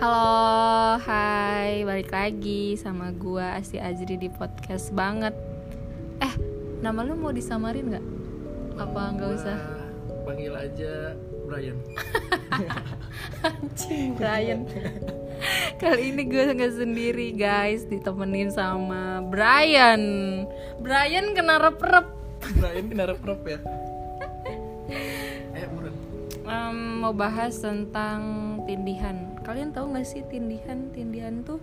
Halo, hai, balik lagi sama gua Asti Azri di podcast banget. Eh, nama lu mau disamarin nggak? Apa nggak usah? Panggil aja Brian. Anjing, Brian. Kali ini gue nggak sendiri guys, ditemenin sama Brian. Brian kena rep-rep. Brian kena rep ya. Eh. Em, mau bahas tentang tindihan. Kalian tahu nggak sih tindihan? Tindihan tuh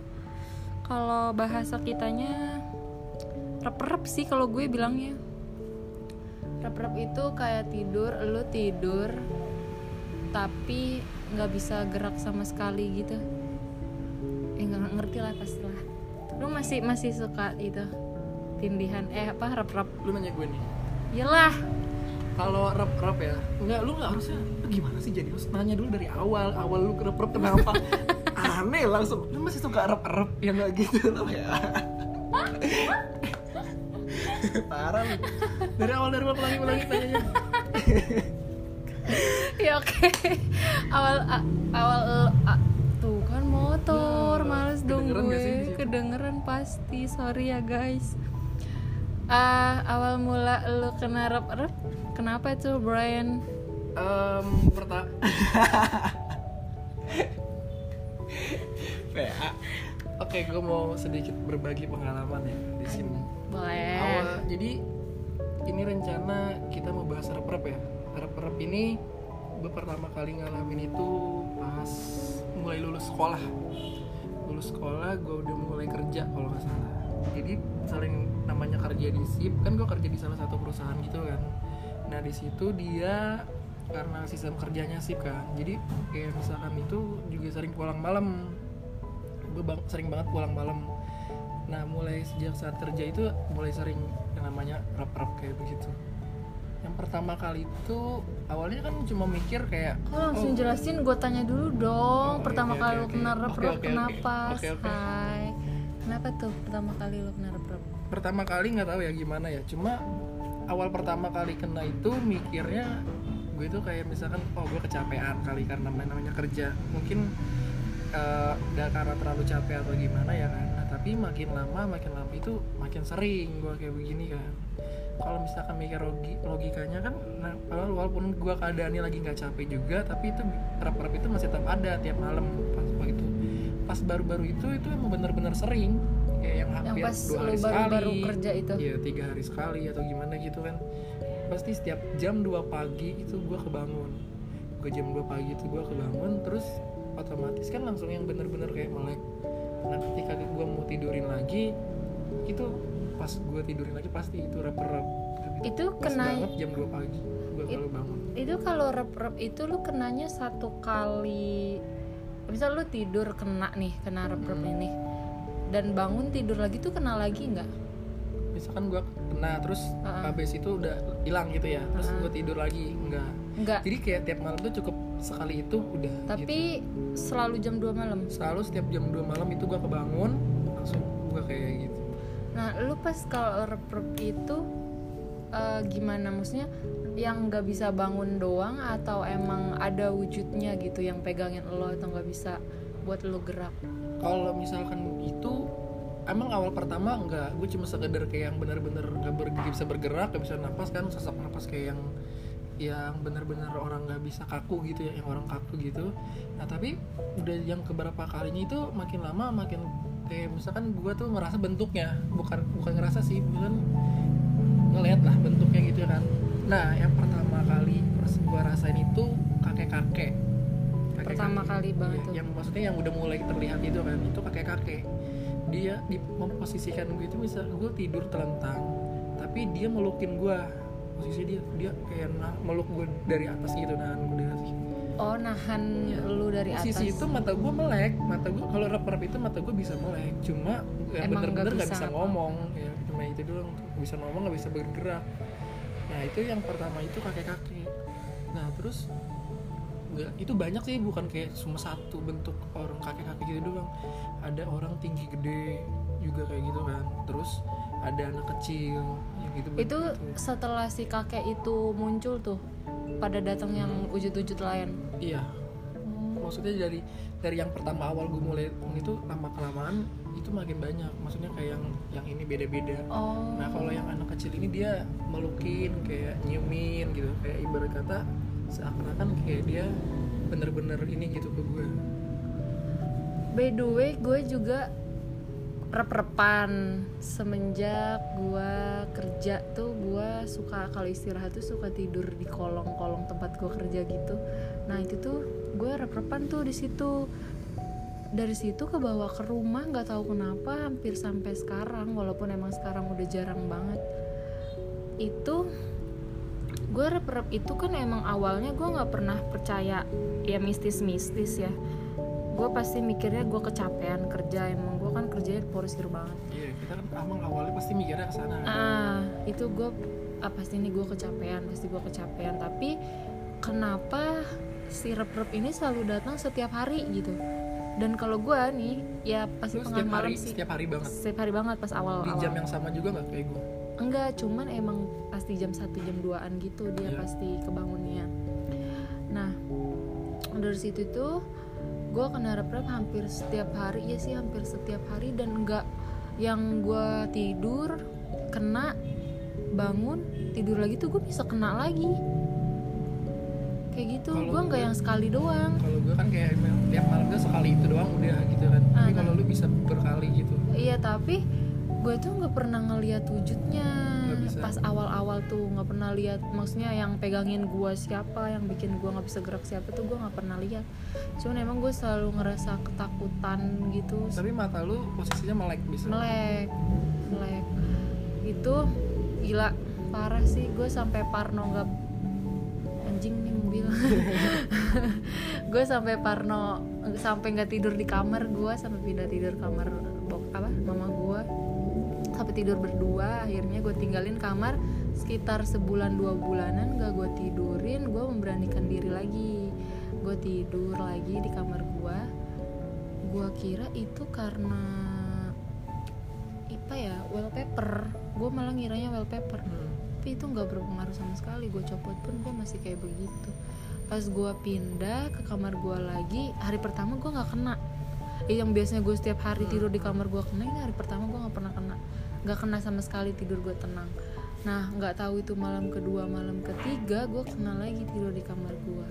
kalau bahasa kitanya rep-rep sih kalau gue bilangnya. Rep-rep itu kayak tidur, lu tidur tapi nggak bisa gerak sama sekali gitu. Eh nggak ngerti lah pastilah. Lu masih masih suka itu tindihan eh apa rep-rep? Lu nanya gue nih. Iyalah. Kalau rep-rep ya, enggak lu nggak harusnya lu gimana sih jadi lu nanya dulu dari awal. Awal lu rep-rep kenapa? Aneh langsung. Lu masih suka rep-rep ya nggak gitu loh ya. Parah lu. Dari awal dari awal pelangi pelangi tanyanya. ya oke awal a- awal a- tuh kan motor Ya, males dong nggak sih gue kedengeran pasti sorry ya guys Ah, awal mula lu kena rep rep kenapa tuh Brian Em, pertama PA Oke, gue mau sedikit berbagi pengalaman ya di sini. boleh Awal, jadi ini rencana kita mau bahas rep-rep ya. Rep-rep ini gue pertama kali ngalamin itu pas mulai lulus sekolah. Lulus sekolah, gue udah mulai kerja kalau nggak salah. Jadi saling namanya kerja di SIP, kan gue kerja di salah satu perusahaan gitu kan. Nah di situ dia karena sistem kerjanya SIP kan, jadi kayak misalkan itu juga sering pulang malam. Gue bang- sering banget pulang malam. Nah mulai sejak saat kerja itu mulai sering yang namanya rap-rap kayak begitu. Yang pertama kali itu awalnya kan cuma mikir kayak Kok langsung oh, jelasin gue tanya dulu dong Oh, pertama oke, kali lu oke. kena rep oke, oke. kenapa Oke, oke. Hai kenapa tuh pertama kali lu kena pertama kali nggak tahu ya gimana ya. Cuma awal pertama kali kena itu mikirnya gue itu kayak misalkan oh gue kecapean kali karena namanya kerja. Mungkin udah karena terlalu capek atau gimana ya kan. Nah, tapi makin lama makin lama itu makin sering gue kayak begini kan. Kalau misalkan mikir logi, logikanya kan nah, wala- walaupun gue keadaannya lagi nggak capek juga tapi itu rap-rap itu masih tetap ada tiap malam pas begitu pas baru-baru itu itu emang bener-bener sering kayak yang yang hampir pas dua hari baru baru sekali. kerja itu. Iya tiga hari sekali atau gimana gitu kan. Pasti setiap jam 2 pagi itu gue kebangun. Gue jam 2 pagi itu gue kebangun terus otomatis kan langsung yang bener-bener kayak melek. Nah ketika gue mau tidurin lagi itu pas gue tidurin lagi pasti itu rep-rep. Itu Pas kena- banget jam 2 pagi gue selalu bangun. itu kalau rep rep itu lu kenanya satu kali misal lu tidur kena nih kena rep rep Hmm. ini dan bangun tidur lagi tuh kena lagi nggak? Misalkan gue kena terus Uh-uh. habis itu udah hilang gitu ya terus Uh-uh. gue tidur lagi enggak nggak. Jadi kayak tiap malam tuh cukup sekali itu udah gitu. tapi selalu jam 2 malam? Selalu setiap jam 2 malam itu gue kebangun langsung gue kayak gitu. Nah lu pas kalau rep rep itu eh, gimana? Maksudnya yang nggak bisa bangun doang atau emang ada wujudnya gitu yang pegangin lo atau nggak bisa buat lu gerak kalau misalkan itu emang awal pertama enggak gue cuma sekedar kayak yang bener-bener gak, ber- bisa bergerak gak bisa napas kan sesak napas kayak yang yang bener-bener orang nggak bisa kaku gitu ya yang orang kaku gitu. Nah tapi udah yang keberapa kalinya itu makin lama makin kayak misalkan gue tuh ngerasa bentuknya bukan bukan ngerasa sih bukan ngelihat lah bentuknya gitu kan. Nah yang pertama kali gue rasain itu kakek kakek Pertama kali banget tuh. yang maksudnya yang udah mulai terlihat itu kan itu kakek kakek. Dia di memposisikan gue itu bisa gue tidur telentang tapi dia melukin gue posisi dia dia kayak nah, meluk gue dari atas gitu nahan gue dari atas oh nahan lu dari atas. posisi itu mata gue melek mata gue kalau rep rep itu mata gue bisa melek. Cuma ya Emang bener-bener nggak bisa bisa, apa. ngomong ya. Cuma itu doang bisa ngomong nggak bisa bergerak. Nah itu yang pertama itu kakek kakek. Nah terus nggak itu banyak sih bukan kayak cuma satu bentuk orang kakek kakek gitu doang. Ada orang tinggi gede juga kayak gitu kan. Terus ada anak kecil yang gitu itu setelah si kakek itu muncul tuh pada datang yang wujud-wujud lain? Iya. Oh, maksudnya dari dari yang pertama awal gue mulai itu lama kelamaan itu makin banyak. Maksudnya kayak yang yang ini beda-beda. Oh. Nah kalau yang anak kecil ini dia melukin kayak nyiumin gitu. Kayak ibarat kata seakan-akan kayak dia bener-bener ini gitu ke gue by the way gue juga rep-repan. Semenjak gue kerja tuh gue suka kalau istirahat tuh suka tidur di kolong-kolong tempat gue kerja gitu. Nah itu tuh gue rep-repan tuh di situ. Dari situ ke bawah ke rumah nggak tahu kenapa hampir sampai sekarang walaupun emang sekarang udah jarang banget. Itu gue rep-rep itu kan emang awalnya gue nggak pernah percaya ya mistis-mistis ya. Gue pasti mikirnya gue kecapean kerja emang gue kan kerjanya porsir banget iya kita kan emang awalnya pasti mikirnya ke sana. Ah itu gue ah, pasti ini gue kecapean pasti gue kecapean. Tapi kenapa si rep-rep ini selalu datang setiap hari gitu? Dan kalau gue nih ya pasti Lu malam hari sih. setiap hari banget? Setiap hari banget pas awal di awal. jam yang sama juga nggak kayak gue enggak cuman emang pasti jam 1 jam 2an gitu dia Iya. pasti kebangunnya. Nah dari situ tuh gue kena rep-rep hampir setiap hari ya sih hampir setiap hari. Dan enggak yang gue tidur kena bangun tidur lagi tuh gue bisa kena lagi. Kayak gitu gue nggak yang sekali doang. kalau gue kan kayak emang tiap malam gue sekali itu doang udah gitu kan. Ah, tapi nah. kalau lu bisa berkali gitu. Iya tapi gue tuh nggak pernah ngeliat wujudnya. Pas awal-awal tuh nggak pernah lihat maksudnya yang pegangin gue siapa yang bikin gue nggak bisa gerak siapa tuh gue nggak pernah lihat cuman emang gue selalu ngerasa ketakutan gitu. Tapi mata lu posisinya melek bisa? Melek melek. Itu gila parah sih. Gue sampai parno nggak anjing nih mobil. Gue sampai parno sampai nggak tidur di kamar gue sampai pindah tidur kamar bok apa mama gue sampai tidur berdua akhirnya gue tinggalin kamar sekitar sebulan dua bulanan gak gue tidurin gue memberanikan diri lagi. Gue tidur lagi di kamar gue gue kira itu karena apa ya wallpaper. Gue malah ngiranya wallpaper. Hmm. tapi itu nggak berpengaruh sama sekali. Gue copot pun gue masih kayak begitu. Pas gue pindah ke kamar gue lagi hari pertama gue nggak kena. Yang biasanya gue setiap hari tidur di kamar gue kena ini hari pertama gue nggak pernah kena nggak kena sama sekali tidur gue tenang. Nah nggak tahu itu malam kedua malam ketiga gue kena lagi tidur di kamar gue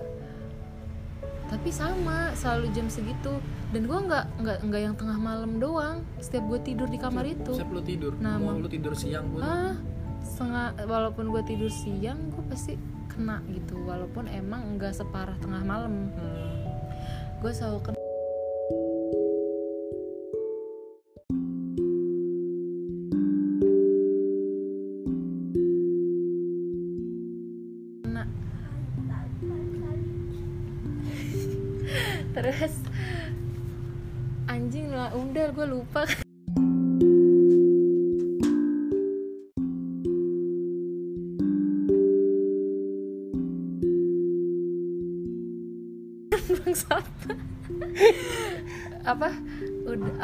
tapi sama selalu jam segitu. Dan gue nggak nggak nggak yang tengah malam doang. Setiap gue tidur di kamar itu. Siap lu tidur? Nah, mau lu tidur siang pun ah setengah walaupun gue tidur siang gue pasti kena gitu. Walaupun emang nggak separah tengah malam. Hmm. gue selalu Kena.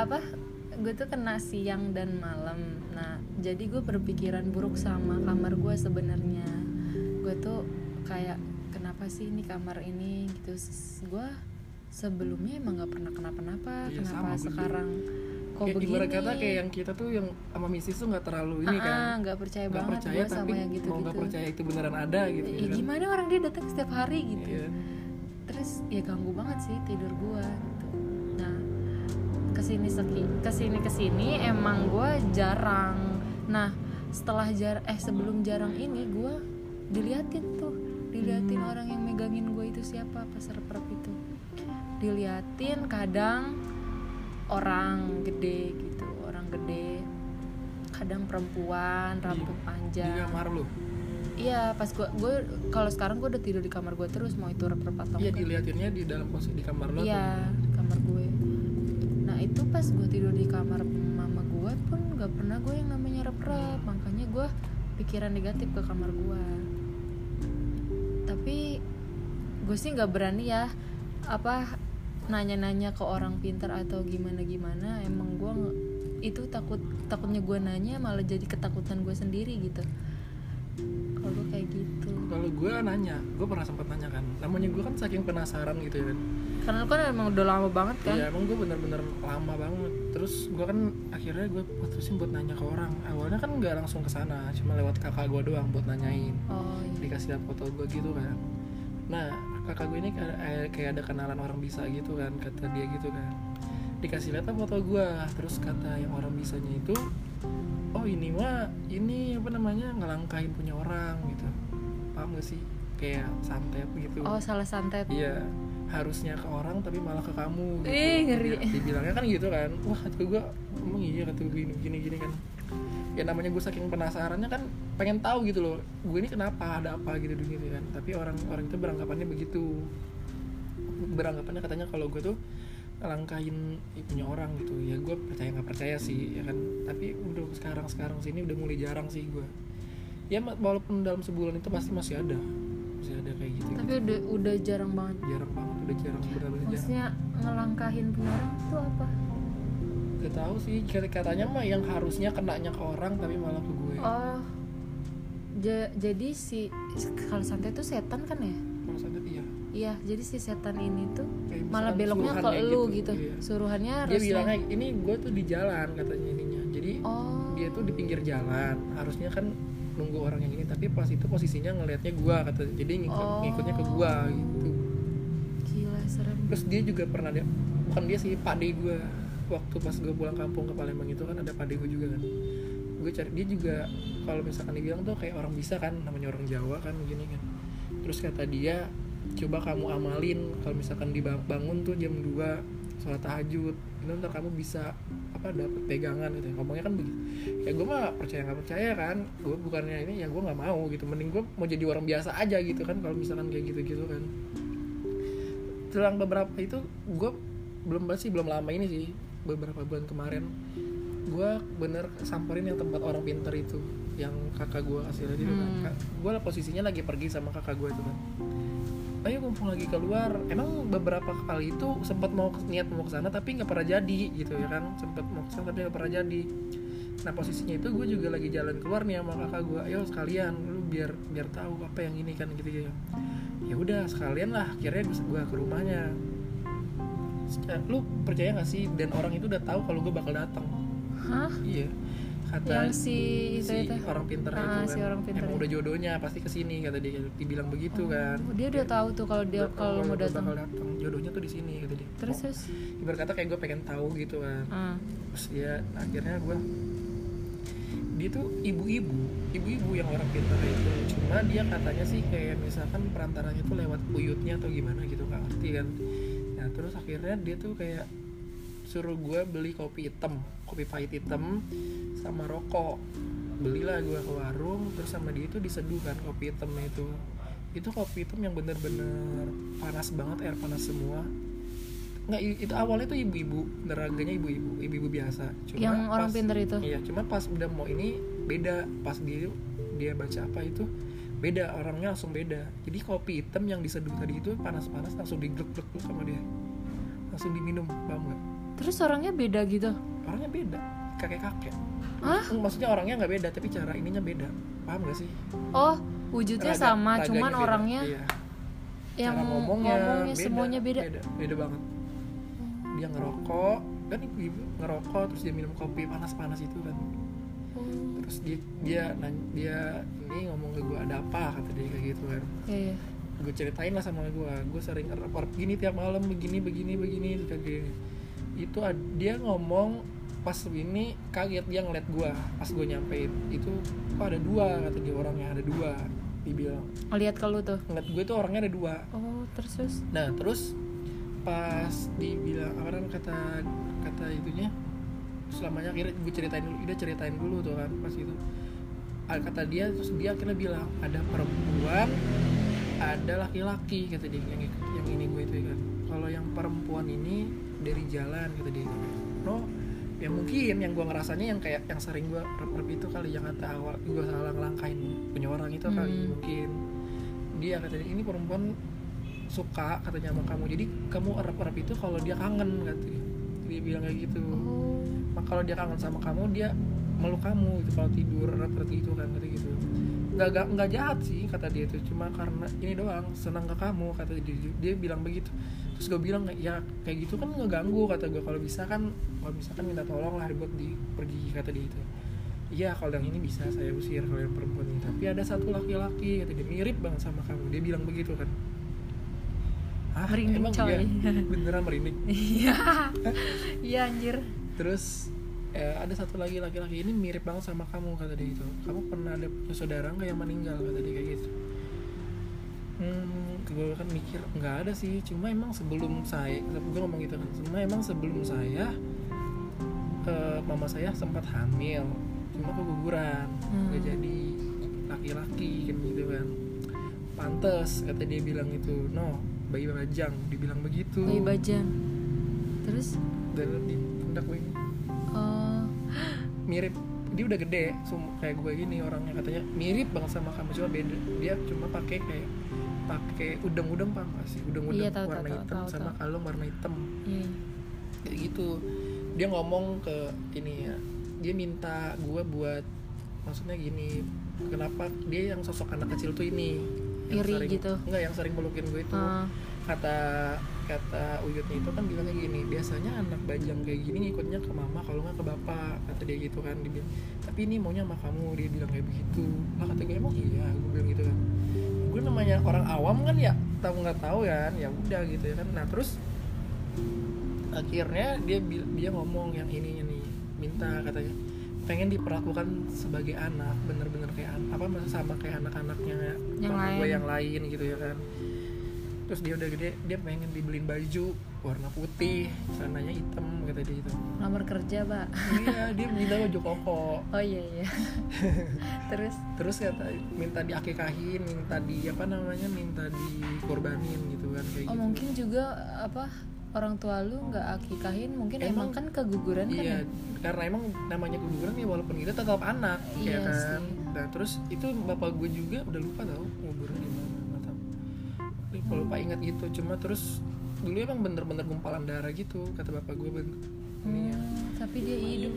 Apa gue tuh kena siang dan malam. Nah jadi gue berpikiran buruk sama kamar gue sebenarnya. Gue tuh kayak kenapa sih ini kamar ini? Gitu. Gue sebelumnya emang nggak pernah kenapa-napa. Iya, kenapa sama, gue sekarang kok Kayak begini? ibarat kata kayak yang kita tuh yang sama mistis tuh nggak terlalu ini Ah, kan. nggak percaya nggak banget percaya gue sama yang gitu mau nggak gitu percaya itu beneran ada gitu ya, ya kan? gimana orang dia datang setiap hari gitu. Iya. terus ya ganggu banget sih tidur nah ke sini seki ke sini ke sini emang gua jarang. Nah setelah jar eh sebelum jarang ini gua diliatin tuh diliatin orang yang megangin gue itu siapa pas rep itu. Diliatin kadang orang gede gitu orang gede kadang perempuan rambut di panjang kamar lu? Iya pas gua gue kalau sekarang gue udah tidur di kamar gue terus mau itu rep atau iya diliatinnya di dalam posisi di kamar lu Iya, di kamar gue. Itu pas gue tidur di kamar mama gue pun gak pernah gue yang namanya rep-rep, makanya gue pikiran negatif ke kamar gue. Tapi gue sih nggak berani ya apa nanya-nanya ke orang pintar atau gimana-gimana. Emang gue itu takut takutnya gue nanya malah jadi ketakutan gue sendiri gitu. Kalau gue kayak gitu. kalau gue nanya gue pernah sempat nanya kan namanya gue kan saking penasaran gitu ya kan karena lu kan emang udah lama banget kan? Iya emang gue bener-bener lama banget. Terus gue kan akhirnya gue putusin buat nanya ke orang. Awalnya kan nggak langsung ke sana Cuma lewat kakak gue doang buat nanyain. Oh iya. Dikasih lihat foto gue gitu kan. Nah kakak gue ini kayak, eh, kayak ada kenalan orang bisa gitu kan Kata dia gitu kan. Dikasih lihat foto gue Terus kata yang orang bisanya itu Oh ini mah ini apa namanya ngelangkahin punya orang gitu. Paham gak sih? Kayak santet gitu. Oh salah santet. Iya, harusnya ke orang tapi malah ke kamu. Gitu. Ih, ngeri. Ya, dibilangnya kan gitu kan. Wah, kata gue, emang iya kata gue gini gini gini kan. Ya namanya gue saking penasarannya kan pengen tahu gitu loh. Gue ini kenapa ada apa gitu gitu kan. Tapi orang orang itu beranggapannya begitu. Beranggapannya katanya kalau gue tuh langkahin punya orang gitu ya gue percaya nggak percaya sih ya kan tapi udah sekarang sekarang sini udah mulai jarang sih gue ya walaupun dalam sebulan itu pasti masih ada masih ada kayak gitu tapi udah udah jarang banget jarang banget udah jarang benar-benar jarang maksudnya ngelangkahin punya orang itu apa? Gak tahu sih kata- katanya mah yang harusnya kenanya ke orang tapi malah ke gue. Oh. Ja- jadi si kalau santet itu setan kan ya? Kalau sadar iya. Iya jadi si setan ini tuh Kayak malah beloknya ke lu gitu, iya. suruhannya dia harusnya bilangnya ini gue tuh di jalan katanya ininya. Jadi oh. dia tuh di pinggir jalan. Harusnya kan nunggu orang yang ini tapi pas itu posisinya ngelihatnya gua kata jadi ngikut, Oh. ngikutnya ke gua gitu terus dia juga pernah dia bukan dia sih pade gua. Waktu pas gue pulang kampung ke Palembang itu kan ada pade gue juga kan. Gue cari dia juga kalau misalkan dibilang tuh kayak orang bisa kan namanya orang Jawa kan begini kan. Terus kata dia coba kamu amalin kalau misalkan dibangun tuh jam 2 sholat tahajud. Itu ntar kamu bisa apa dapet pegangan gitu. Ngomongnya kan begitu ya gue mah percaya nggak percaya kan. Gue bukannya ini ya gue nggak mau gitu. Mending gue mau jadi orang biasa aja gitu kan kalau misalkan kayak gitu gitu kan selang beberapa itu gue belum sih belum lama ini sih beberapa bulan kemarin gue bener samperin yang tempat orang pinter itu yang kakak gue kasih lagi Hmm. kan. Gue lah posisinya lagi pergi sama kakak gue itu kan. Ayo mumpung lagi keluar. Emang beberapa kali itu sempat mau niat mau ke sana tapi nggak pernah jadi gitu ya kan. Sempat mau ke sana tapi nggak pernah jadi. Nah posisinya itu gue juga lagi jalan keluar nih sama kakak gue ayo sekalian lu biar biar tahu apa yang ini kan gitu ya ya udah sekalian lah akhirnya gue ke rumahnya. Eh, lu percaya gak sih dan orang itu udah tahu kalau gue bakal datang? Hah? Iya. Kata yang si itu si itu. orang pinter Ah, itu kan. si orang pinter emang itu. udah jodohnya pasti ke sini kata dia. Dibilang begitu kan. Oh, dia udah tahu tuh kalau dia kalau mau datang. datang. Jodohnya tuh di sini kata dia. Terus terus? Ibarat kata kayak gue pengen tahu gitu kan. Ah. terus dia akhirnya gue dia tuh ibu-ibu ibu-ibu yang orang pintar itu. Cuma dia katanya sih kayak misalkan perantaranya tuh lewat buyutnya atau gimana gitu nggak ngerti kan. Nah terus akhirnya dia tuh kayak suruh gue beli kopi hitam kopi pahit hitam sama rokok. Belilah gue ke warung terus sama dia itu diseduh kan kopi hitamnya itu. Itu kopi hitam yang bener-bener panas banget air panas semua nggak itu awalnya tuh ibu-ibu neraganya ibu-ibu ibu-ibu biasa. Cuma yang orang pas- pinter itu? Iya cuma pas udah mau ini beda. Pas dia dia baca apa itu beda orangnya langsung beda. Jadi kopi hitam yang diseduh tadi itu panas-panas langsung diglek-glek sama dia. Langsung diminum paham nggak? Terus orangnya beda gitu? Orangnya beda kakek-kakek. Hah? maksudnya orangnya nggak beda tapi cara ininya beda. Paham gak sih? Oh wujudnya Raga- sama cuman beda. orangnya iya. yang Cara ngomongnya, semuanya beda. beda beda banget dia ngerokok kan ibu-ibu ngerokok terus dia minum kopi panas-panas itu kan. Oh, terus dia dia dia ini ngomong ke gue ada apa? kata dia kayak gitu kan. Iya, iya. gue ceritain lah sama gue gue sering report gini tiap malam begini begini begini kayak gini itu dia ngomong pas ini kaget dia ngeliat gue pas gue nyampein. Itu kok ada dua kata dia orangnya ada dua dibilang. Ngeliat ke lu tuh? Ngeliat gue tuh orangnya ada dua. Oh terus? Nah terus pas dibilang apa namanya kata kata itunya selamanya akhirnya gue ceritain dulu dia ceritain dulu tuh kan pas itu. Ah, kata dia terus dia akhirnya bilang ada perempuan ada laki-laki kata dia yang yang ini gue itu kan. Kalau yang perempuan ini dari jalan kata dia no ya mungkin yang gue ngerasanya yang kayak yang sering gue rep itu kali yang kata awal gue salah ngelangkain punya orang itu kali Hmm. mungkin. Dia kata dia ini perempuan suka katanya sama kamu. Jadi kamu erap-erap itu kalau dia kangen katanya dia bilang kayak gitu. Oh. Mak kalau dia kangen sama kamu dia meluk kamu gitu. Kalau tidur erat-erat gitu kan kata gitu. Nggak nggak nggak jahat sih kata dia itu cuma karena ini doang senang ke kamu kata dia. Dia bilang begitu. Terus gue bilang ya kayak gitu kan ngeganggu kata gue kalau bisa kan kalau bisa kan minta tolong lah buat di pergi kata dia itu. Iya kalau yang ini bisa saya usir kalau yang perempuan ini. Tapi ada satu laki-laki kata dia mirip banget sama kamu. Dia bilang begitu kan ah Merinding, emang coy. iya beneran merinding? Iya. Iya anjir. Terus eh, ada satu lagi laki-laki ini mirip banget sama kamu kata dia itu kamu pernah ada punya saudara nggak yang meninggal kata dia kayak gitu. Hmm gue kan mikir nggak ada sih. Cuma emang sebelum saya gue ngomong gitu kan. Cuma emang sebelum saya eh, mama saya sempat hamil. Cuma keguguran Hmm. nggak jadi laki-laki kan gitu kan. Pantes kata dia bilang itu no bayi bajang dibilang begitu. Bayi bajang. Terus? Dan di pundak gue ini oh. Mirip. Dia udah gede kayak gue gini orangnya katanya. Mirip banget sama kamu cuma beda. Dia cuma pakai kayak pakai udang-udang paham gak sih udang-udang Iya, tahu, warna tahu, hitam tahu, sama tahu. kalung warna hitam. Iya. Kayak gitu. Dia ngomong ke ini ya. Dia minta gue buat maksudnya gini kenapa dia yang sosok anak kecil tuh ini yang Iri sering, gitu. enggak yang sering melukin gue itu. Ah. kata kata Uyutnya itu kan bilangnya gini biasanya anak bajang kayak gini ngikutnya ke mama kalau nggak ke bapak kata dia gitu kan dia bilang, tapi ini maunya sama kamu dia bilang kayak begitu. Lah kata gue emang iya gue bilang gitu kan. Gue namanya orang awam kan ya tahu nggak tahu kan ya udah gitu ya kan. Nah terus akhirnya dia dia ngomong yang ininya nih minta katanya pengen diperlakukan sebagai anak bener-bener kayak apa sama kayak anak-anaknya Yang gue yang lain gitu ya kan. Terus dia udah gede dia pengen dibeliin baju warna putih celananya hitam kata dia itu lamar kerja pak. Iya dia minta baju koko. Oh iya iya. Terus? Terus kata minta diakekahin minta di apa namanya minta dikorbanin gitu kan kayak oh gitu. mungkin juga apa orang tua lu nggak akikahin mungkin emang, Emang- kan keguguran kan iya ya? karena emang namanya keguguran ya walaupun kita tetap anak ya Iya kan? sih. nah terus itu bapak gue juga udah lupa tau kuburan di mana nggak tahu lupa lupa ingat gitu cuma terus dulu emang bener-bener gumpalan darah gitu kata bapak gue ben ininya Hmm, tapi dia hidup.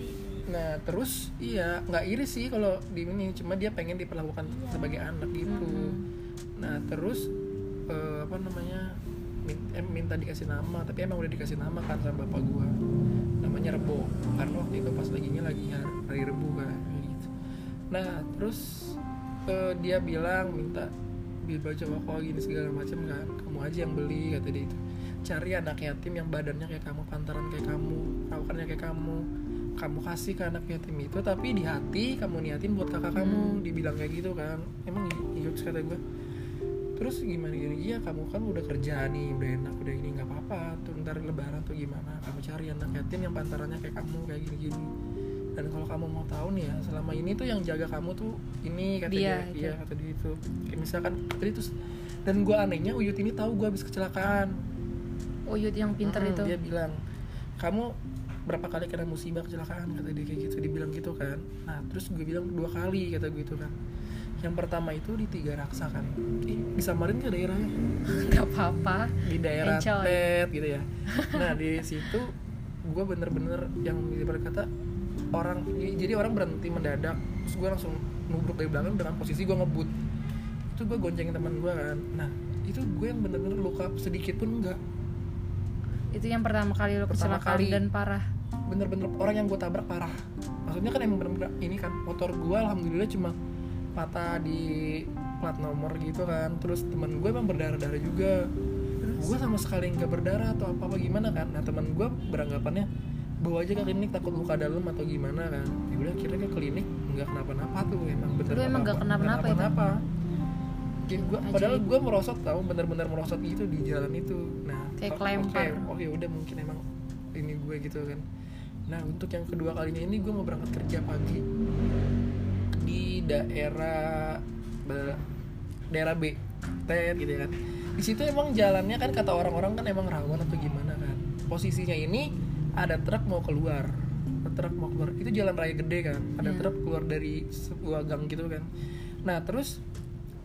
nah terus iya nggak iri sih kalau di ini cuma dia pengen diperlakukan sebagai anak gitu. Mm-mm. nah terus eh, apa namanya minta dikasih nama tapi emang udah dikasih nama kan sama bapak gua. Namanya Rebo karena waktu itu pas laginya lagi hari, Rebu kan gitu. Nah terus eh, dia bilang minta beli baju koko gini segala macam kan kamu aja yang beli kata dia itu. Cari anak yatim yang badannya kayak kamu pantaran kayak kamu perawakannya kayak kamu. Kamu kasih ke anak yatim itu tapi di hati kamu niatin buat kakak kamu dibilang kayak gitu kan. Emang iya kata gue terus gimana gini? Iya kamu kan udah kerja nih udah enak udah ini nggak apa-apa. Tuh ntar lebaran tuh gimana? Kamu cari anak yatim yang pantarannya kayak kamu kayak gini-gini. Dan kalau kamu mau tahu nih ya selama ini tuh yang jaga kamu tuh ini kata Dia, dia iya kata dia itu. Kayak misalkan tadi terus dan gue anehnya Uyut ini tahu gue habis kecelakaan. Uyut yang pinter Mm, itu. dia bilang kamu berapa kali kena musibah kecelakaan? Kata dia kayak gitu dibilang gitu kan. Nah terus gue bilang dua kali kata gue itu kan yang pertama itu di tiga raksa kan? Ih, disamarin ke daerahnya? Nggak apa-apa. Di daerah Encoy. Tet gitu ya. Nah di situ gue bener-bener yang berkata orang jadi orang berhenti mendadak terus gue langsung nubruk dari belakang dengan posisi gue ngebut. Itu gue goncengin teman gue kan. Nah itu gue yang bener-bener luka sedikit pun enggak itu yang pertama kali lo Pertama kecelakaan kali. dan parah? Bener-bener orang yang gue tabrak parah. Maksudnya kan emang bener-bener ini kan motor gue alhamdulillah cuma patah di plat nomor gitu kan. Terus teman gue emang berdarah-darah juga. Gue sama sekali nggak berdarah atau apa apa gimana kan. Nah teman gue beranggapannya bawa aja ke klinik takut luka dalam atau gimana kan. Ya udah akhirnya ke klinik nggak kenapa-napa tuh emang bener Lu emang nggak kenapa-napa kenapa Kayak gua, Ajaib. padahal gue merosot tau bener-bener merosot gitu di jalan itu. Nah Kayak o- kelempar. oke, oh ya udah mungkin emang ini gue gitu kan. Nah untuk yang kedua kalinya ini gue mau berangkat kerja pagi daerah daerah B Tet gitu ya kan. Di situ emang jalannya kan kata orang-orang kan emang rawan atau gimana kan. Posisinya ini ada truk mau keluar ada truk mau keluar. Itu jalan raya gede kan ada Iya. truk keluar dari sebuah gang gitu kan. Nah terus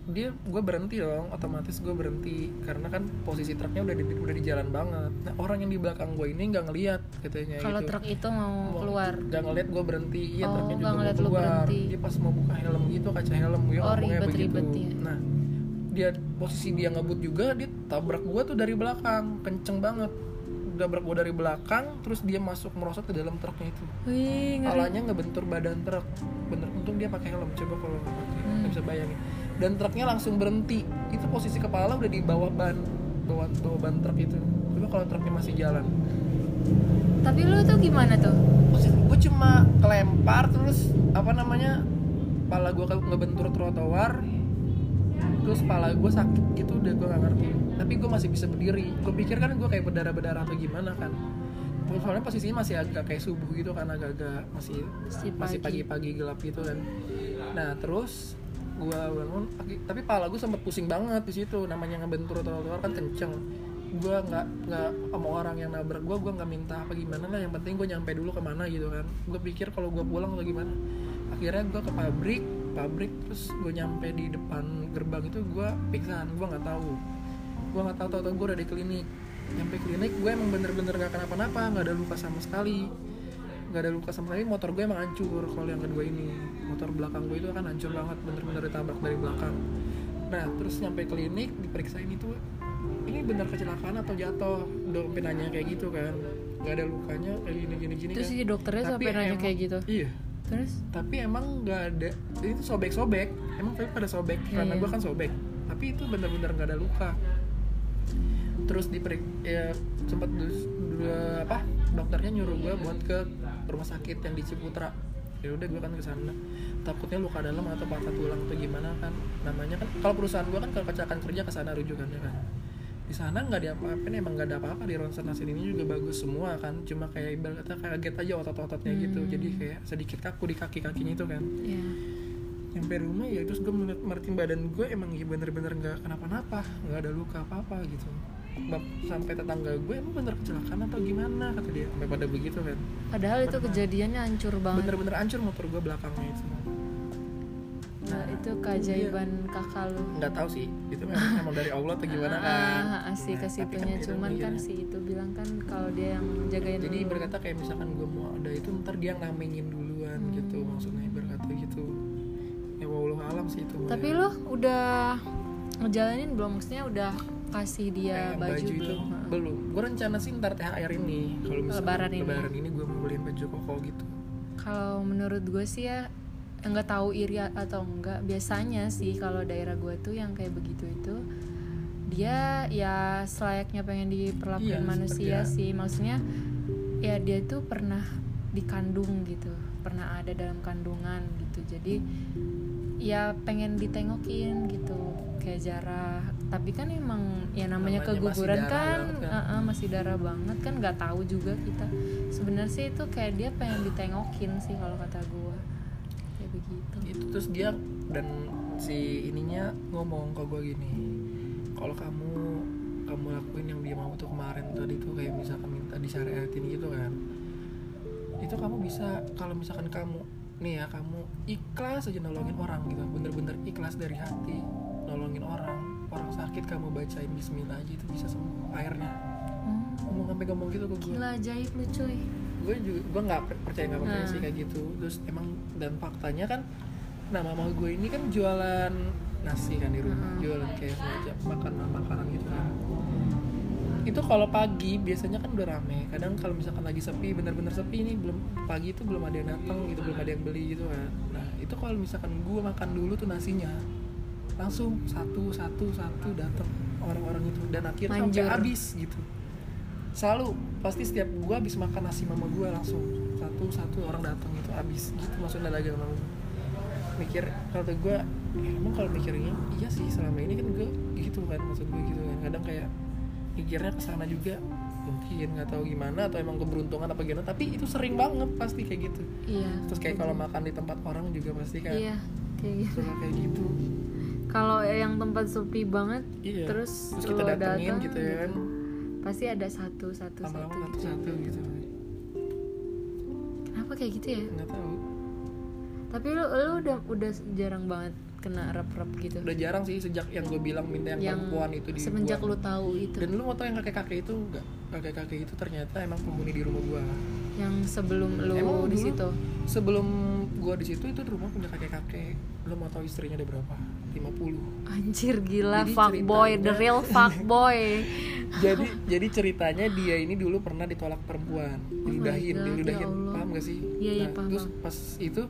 dia gue berhenti dong otomatis gue berhenti. Karena kan posisi truknya udah di udah di jalan banget. Nah orang yang di belakang gue ini nggak ngeliat katanya kalau gitu. truk itu mau keluar? nggak ngeliat gue berhenti. Iya Oh, truknya juga mau keluar. berhenti. dia pas mau buka helm gitu kaca helm gue Oh, ribet-ribet begitu. ya. nah dia posisi dia ngebut juga dia tabrak gue tuh dari belakang. Kenceng banget. Tabrak gue dari belakang terus dia masuk merosot ke dalam truknya itu. Wih ngeri. Kepalanya ngebentur badan truk. Bener untung dia pakai helm coba kalau nggak Hmm. bisa bayangin dan truknya langsung berhenti. Itu posisi kepala udah di bawah ban bawah bawah ban truk itu. Coba kalau truknya masih jalan. Tapi lu tuh gimana tuh? Posisi gue cuma kelempar terus apa namanya kepala gue ngebentur trotoar. Terus kepala gue sakit gitu udah gue gak ngerti. Tapi gue masih bisa berdiri. Gue pikir kan gue kayak berdarah berdarah atau gimana kan. Soalnya posisinya masih agak kayak subuh gitu kan agak-agak masih Masih masih pagi. pagi-pagi gelap gitu kan. Nah terus gue bangun pagi- tapi kepala gue sempet pusing banget di situ namanya ngebentur trotoar kan kenceng. Gue nggak nggak sama orang yang nabrak gue gue nggak minta apa gimana lah yang penting gue nyampe dulu ke mana gitu kan. Gue pikir kalau gue pulang atau gimana. Akhirnya gue ke pabrik pabrik terus gue nyampe di depan gerbang itu gue pingsan gue nggak tahu. Gue nggak tahu tahu gue udah di klinik. Nyampe klinik gue emang bener-bener gak kenapa-napa nggak ada luka sama sekali nggak ada luka sama sekali. Motor gue emang hancur kalau yang kedua ini. Motor belakang gue itu kan hancur banget bener-bener ditabrak dari belakang. Nah terus nyampe klinik diperiksain itu ini bener kecelakaan atau jatuh? Udah nanya kayak gitu kan. Nggak ada lukanya kayak gini gini gini terus kan. si dokternya Tapi sampai nanya kayak gitu? iya. Terus? Tapi emang nggak ada itu sobek-sobek. Emang tapi pada sobek Iya, karena iya. gue kan sobek. Tapi itu bener-bener nggak ada luka terus diperik ya sempat apa dokternya nyuruh gue buat ke rumah sakit yang di Ciputra. Ya udah gue kan ke sana. Takutnya luka dalam atau patah tulang atau gimana kan. Namanya kan kalau perusahaan gue kan kalau kecelakaan kerja ke sana rujukannya kan. Di sana nggak diapa-apain emang nggak ada apa-apa. Di ronsen hasil ini juga bagus semua kan. Cuma kayak ibaratnya kaget aja otot-ototnya gitu. Hmm. jadi kayak sedikit kaku di kaki-kakinya itu kan. Ya nyampe rumah ya terus gue melihat martin badan gue emang ya bener-bener nggak kenapa-napa. Nggak ada luka apa-apa gitu sampai tetangga gue emang bener kecelakaan atau gimana? kata dia. Sampai pada begitu kan padahal itu kejadiannya hancur banget. Bener-bener hancur motor gue belakangnya itu nah itu keajaiban Iya. kakak lu. Nggak tahu sih itu memang, emang dari Allah atau gimana kan? ah, asik ke Nah, tapi situnya dia cuman kan gini. si itu bilang kan kalau dia yang jagain jadi lu. berkata kayak misalkan gue mau ada itu ntar dia ngamingin duluan Hmm. gitu maksudnya berkata gitu. Ya wallahu alam sih itu tapi ya. lu udah ngejalanin belum? Maksudnya udah kasih dia Kayak baju, itu. belum belum. Gue rencana sih ntar THR ini. Kalau misalkan Lebaran ini. lebaran ini gue mau beliin baju koko gitu. Kalau menurut gue sih ya nggak tahu iri atau enggak biasanya sih kalau daerah gue tuh yang kayak begitu itu dia ya selayaknya pengen diperlakuin Iya, manusia seperti sih. Maksudnya ya dia tuh pernah dikandung gitu pernah ada dalam kandungan gitu. Jadi ya pengen ditengokin gitu. Kayak jarah. Tapi kan emang ya namanya, Namanya masih keguguran darah kan, kan. uh-uh, masih darah banget kan nggak tahu juga kita. Sebenarnya sih itu kayak dia pengen ditengokin sih kalau kata gue kayak begitu. Itu terus dia dan si ininya ngomong ke gue gini kalau kamu kamu lakuin yang dia mau tuh kemarin tadi tuh kayak misalkan minta disyariatin gitu kan itu kamu bisa kalau misalkan kamu nih ya kamu ikhlas aja nolongin orang gitu. Bener-bener ikhlas dari hati nolongin orang. Orang sakit kamu bacain Bismillah aja itu bisa sembuh airnya. Hmm, ngomong sampai ngomong gitu ke gue gila ajaib lu cuy. Gue juga gue nggak per- percaya nggak percaya Nah. sih kayak gitu. Terus emang dan faktanya kan nah mama gue ini kan jualan nasi kan di rumah. Mm-mm. jualan kayak semacam makanan makanan gitu kan itu kalau pagi biasanya kan udah rame. Kadang kalau misalkan lagi sepi bener-bener sepi ini belum pagi itu belum ada yang datang gitu belum ada yang beli gitu kan nah itu kalau misalkan gue makan dulu tuh nasinya. Langsung satu satu satu datang orang-orang itu. Dan akhirnya sampai Manjur. habis gitu. Selalu pasti setiap gua habis makan nasi mama gua langsung. Satu satu orang datang gitu habis gitu maksudnya dagang mama mikir kata gua ya emang kalau mikirnya iya sih selama ini kan gua gitu kan maksud gua gitu kan. Kadang kayak mikirnya ke sana juga. Mungkin nggak tahu gimana atau emang keberuntungan apa gimana. Tapi itu sering banget pasti kayak gitu. Iya terus kayak kalau makan di tempat orang juga pasti kayak iya kayak gitu. suka kayak gitu. Kalau yang tempat sepi banget iya terus, terus kita datengin datang, gitu ya kan. pasti ada satu satu lama-lama satu gitu. satu-satu gitu. Kenapa kayak gitu ya? Nggak tahu. Tapi lu lu udah udah jarang banget kena rep-rep gitu. Udah jarang sih sejak yang gue bilang minta yang, yang perempuan itu di semenjak lu tahu itu. Dan lu mau tau yang kakek kakek itu enggak kakek kakek itu ternyata emang penghuni di rumah gua. Yang sebelum lu Emang di situ? sebelum gua di situ itu di rumah punya kakek kakek lu mau tau istrinya ada berapa? 50 anjir gila Jadi fuckboy the ceritanya- real fuckboy. Jadi jadi ceritanya dia ini dulu pernah ditolak perempuan. My diludahin God, diludahin. Ya paham gak sih? Iya, iya, Nah, paham, terus pas itu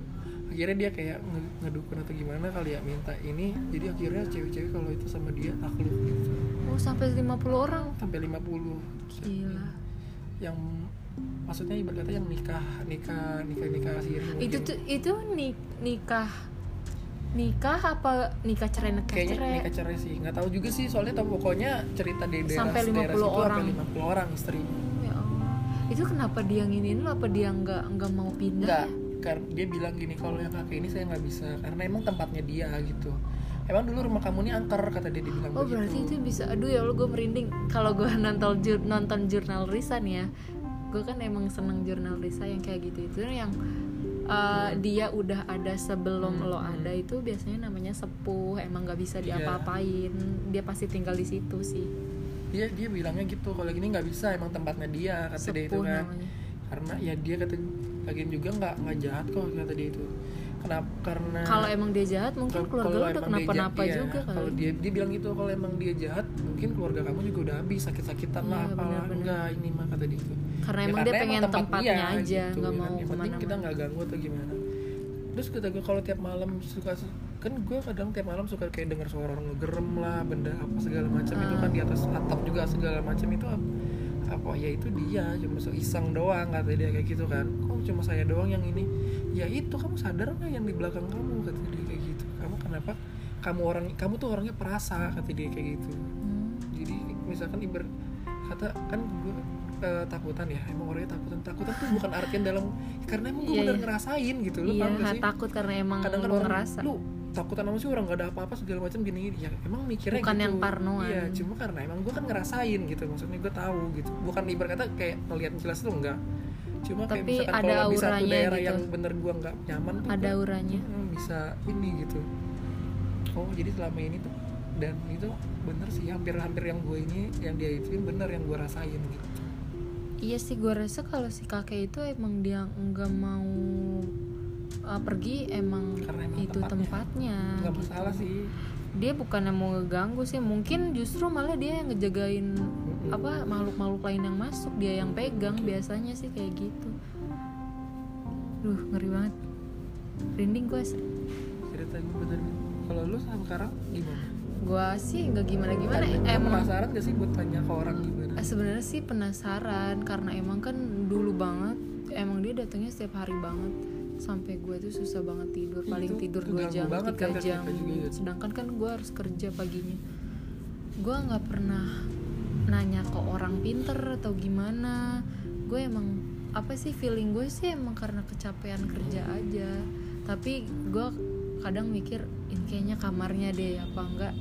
akhirnya dia kayak nge- ngedukun atau gimana kali ya minta ini. Jadi akhirnya cewek-cewek kalau itu sama dia takluk gitu. Oh sampai 50 orang? Sampai 50 gila. Yang maksudnya ibarat kata yang nikah nikah nikah nikah mungkin. itu tuh itu ni- nikah nikah apa nikah cerai nikah kayaknya cerai? nikah cerai sih. Nggak tahu juga sih soalnya tahu pokoknya cerita di daerah Sampai 50 daerah situ orang. sampai 50 orang istri. Ya Allah. Itu kenapa dia nginin lu apa dia nggak nggak mau pindah dia bilang gini kalau yang kakek ini saya nggak bisa karena emang tempatnya dia gitu. Emang dulu rumah kamu ini angker kata dia dia bilang Oh begitu. berarti itu bisa Aduh ya Allah gue merinding. Kalau gue nonton jur- nonton jurnal Risa nih ya Gue kan emang seneng jurnal Risa yang kayak gitu. Itu yang uh, dia udah ada sebelum Hmm, lo hmm. ada itu biasanya namanya sepuh emang nggak bisa Iya. diapa-apain. Dia pasti tinggal di situ sih. Dia dia bilangnya gitu kalau gini nggak bisa emang tempatnya dia kata dia itu sepuh kan. namanya karena ya dia kata lagian juga nggak nggak jahat kok kata dia itu kenapa karena kalau emang dia jahat mungkin Kalau- keluarga kalau lo udah kenapa-napa iya. juga Kalau kali dia dia bilang gitu kalau emang dia jahat, mungkin keluarga kamu juga udah habis sakit-sakitan lah Iya, apalah. benar-benar. Enggak, ini mah kata dia itu. karena Ya, emang dia pengen tempat tempatnya dia, aja gitu, nggak ya mau kan. Yang penting kita ke mana-mana nggak ganggu atau gimana. Terus kata gue kalau tiap malam suka kan gue kadang tiap malam suka kayak denger suara orang ngegerem lah, benda apa segala macam itu kan di atas atap juga segala macam itu apa, apa ya itu dia cuma so iseng doang kata dia kayak gitu kan. Kok cuma saya doang yang ini? Ya itu kamu sadar nggak yang di belakang kamu kata dia kayak gitu. Kamu kenapa? Kamu orang kamu tuh orangnya perasa kata dia kayak gitu Hmm. jadi misalkan iber kata kan gue eh, takutan ya emang orangnya takutan takutan tuh bukan artian dalam karena emang gue Iya, bener iya. ngerasain gitu lo iya paham gak sih takut karena emang kadang kan lo orang ngerasa lu takutan sama sih orang gak ada apa-apa segala macam gini gini. Ya emang mikirnya Bukan gitu. yang parnoan. iya cuma karena emang gue kan ngerasain gitu maksudnya gue tahu gitu. Bukan ibarat kata kayak ngelihat jelas tuh enggak. Cuma kayak Tapi misalkan ada kalau di satu daerah gitu. yang bener gue nggak nyaman tuh ada gua- auranya. Hmm, bisa ini gitu. Oh jadi selama ini tuh dan itu bener sih hampir-hampir yang gue ini yang dia itu bener yang gue rasain gitu. Iya sih gue rasa kalau si kakek itu emang dia nggak mau uh, pergi emang, Karena emang itu tempatnya. tempatnya. nggak gitu. masalah sih Dia bukan yang mau ngeganggu sih, mungkin justru malah dia yang ngejagain apa makhluk-makhluk lain yang masuk dia yang pegang biasanya sih kayak gitu. Duh ngeri banget. Rinding gue cerita gue bener kalau lu sekarang gimana gue sih nggak gimana gimana emang penasaran gak sih buat tanya ke orang gimana Eh, sebenarnya sih penasaran karena emang kan dulu banget emang dia datangnya setiap hari banget sampai gue tuh susah banget tidur paling itu tidur dua jam tiga kan jam. juga ya. sedangkan kan gue harus kerja paginya. Gue nggak pernah nanya ke orang pinter atau gimana. Gue emang apa sih feeling gue sih emang karena kecapean kerja aja. Tapi gue kadang mikir ini kayaknya kamarnya deh apa enggak?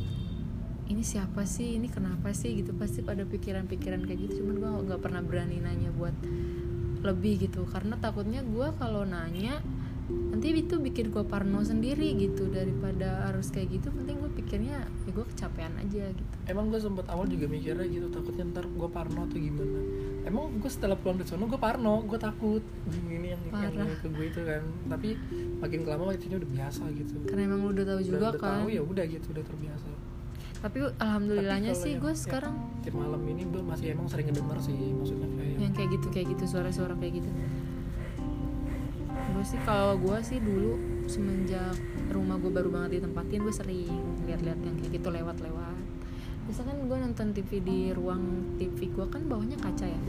Ini siapa sih? Ini kenapa sih? Gitu pasti pada pikiran-pikiran kayak gitu. Cuman gue nggak pernah berani nanya buat lebih gitu. Karena takutnya gue kalau nanya nanti itu bikin gue parno sendiri gitu. Daripada harus kayak gitu penting gue pikirnya ya gue kecapean aja gitu. Emang gue sempet awal juga mikirnya gitu takutnya ntar gue parno atau gimana. Emang gue setelah pulang dari sana gue parno. Gue takut. Ini yang yang Parah. ke gue itu kan. Tapi makin kelama itu udah biasa gitu. Karena emang udah tahu juga udah, udah kan. tahu ya udah gitu udah terbiasa tapi alhamdulillahnya Tapi sih gue sekarang tiap malam ini gue masih emang sering ngedenger sih maksudnya kayak yang kayak gitu kayak gitu suara-suara kayak gitu. Gue sih kalau gue sih dulu semenjak rumah gue baru banget ditempatin gue sering lihat-lihat yang kayak gitu lewat-lewat. Misalkan gue nonton TV di ruang TV gue kan bawahnya kaca ya.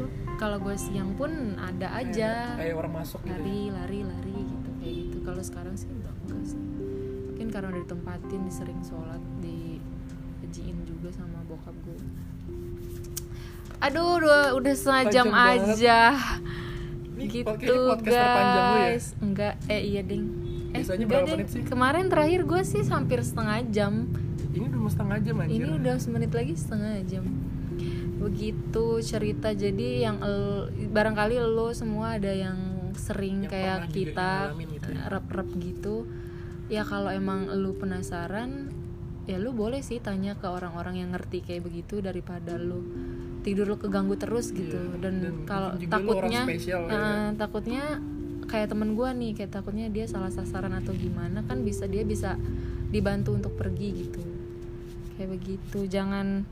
Tuh kalau gue siang pun ada aja. kayak, orang masuk gitu ya. lari lari lari gitu kayak gitu. Kalau sekarang sih udah enggak sih mungkin karena udah ditempatin sering sholat di hajiin juga sama bokap gue. Aduh udah, udah setengah jam banget. aja. Ini gitu ya? guys. Enggak eh iya ding. Eh Biasanya enggak menit sih? kemarin terakhir gue sih hampir setengah jam. Ini udah setengah jam anjir. Ini udah semenit lagi setengah jam. Begitu cerita. Jadi yang el- barangkali lo semua ada yang sering Yang kayak kita gitu ya. rep-rep gitu ya kalau emang lu penasaran ya lu boleh sih tanya ke orang-orang yang ngerti kayak begitu daripada lu tidur lu keganggu terus gitu. Iya, dan, dan kalau takutnya spesial ya. eh, takutnya kayak temen gua nih kayak takutnya dia salah sasaran atau gimana kan bisa dia bisa dibantu untuk pergi gitu. Kayak begitu. Jangan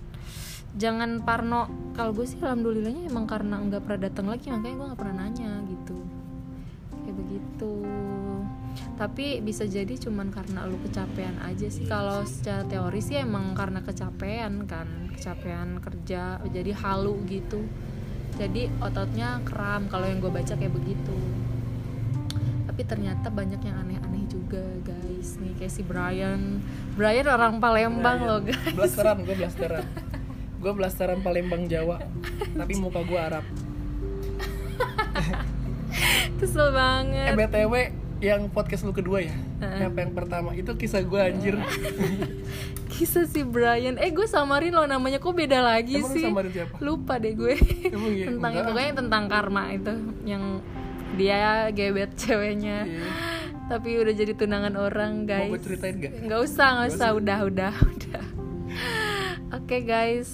jangan parno. Kalau gue sih alhamdulillahnya emang karena nggak pernah datang lagi makanya gue nggak pernah nanya gitu. Kayak begitu tapi bisa jadi cuman karena lu kecapean aja sih. Kalau secara teori sih emang karena kecapean kan. Kecapean kerja jadi halu gitu. Jadi ototnya kram kalau yang gue baca kayak begitu. Tapi ternyata banyak yang aneh-aneh juga guys. Nih kayak si Brian. Brian orang Palembang loh guys. Blasteran gue blasteran. Gue blasteran Palembang Jawa. Tapi muka gue Arab. Kesel eh banget btw yang podcast lu kedua ya? Apa yang pertama? Itu kisah gue anjir. Kisah si Brian. Eh gue samarin lo namanya. Kok beda lagi emang sih? samarin siapa? Lupa deh gue. Emang iya? tentang Enggak. pokoknya tentang karma itu yang dia gebet ceweknya. Iya. tapi udah jadi tunangan orang guys mau gue ceritain gak nggak usah nggak usah. Udah udah udah oke guys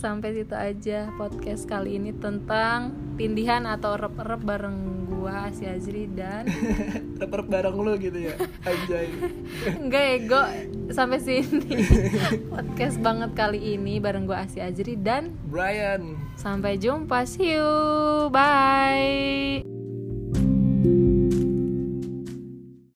sampai situ aja podcast kali ini tentang tindihan atau rep-rep bareng gua Asia Azri dan Rapper bareng lu gitu ya anjay. Enggak ego sampai sini. Podcast banget kali ini bareng gua Asia Azri dan Brian. sampai jumpa. See you. Bye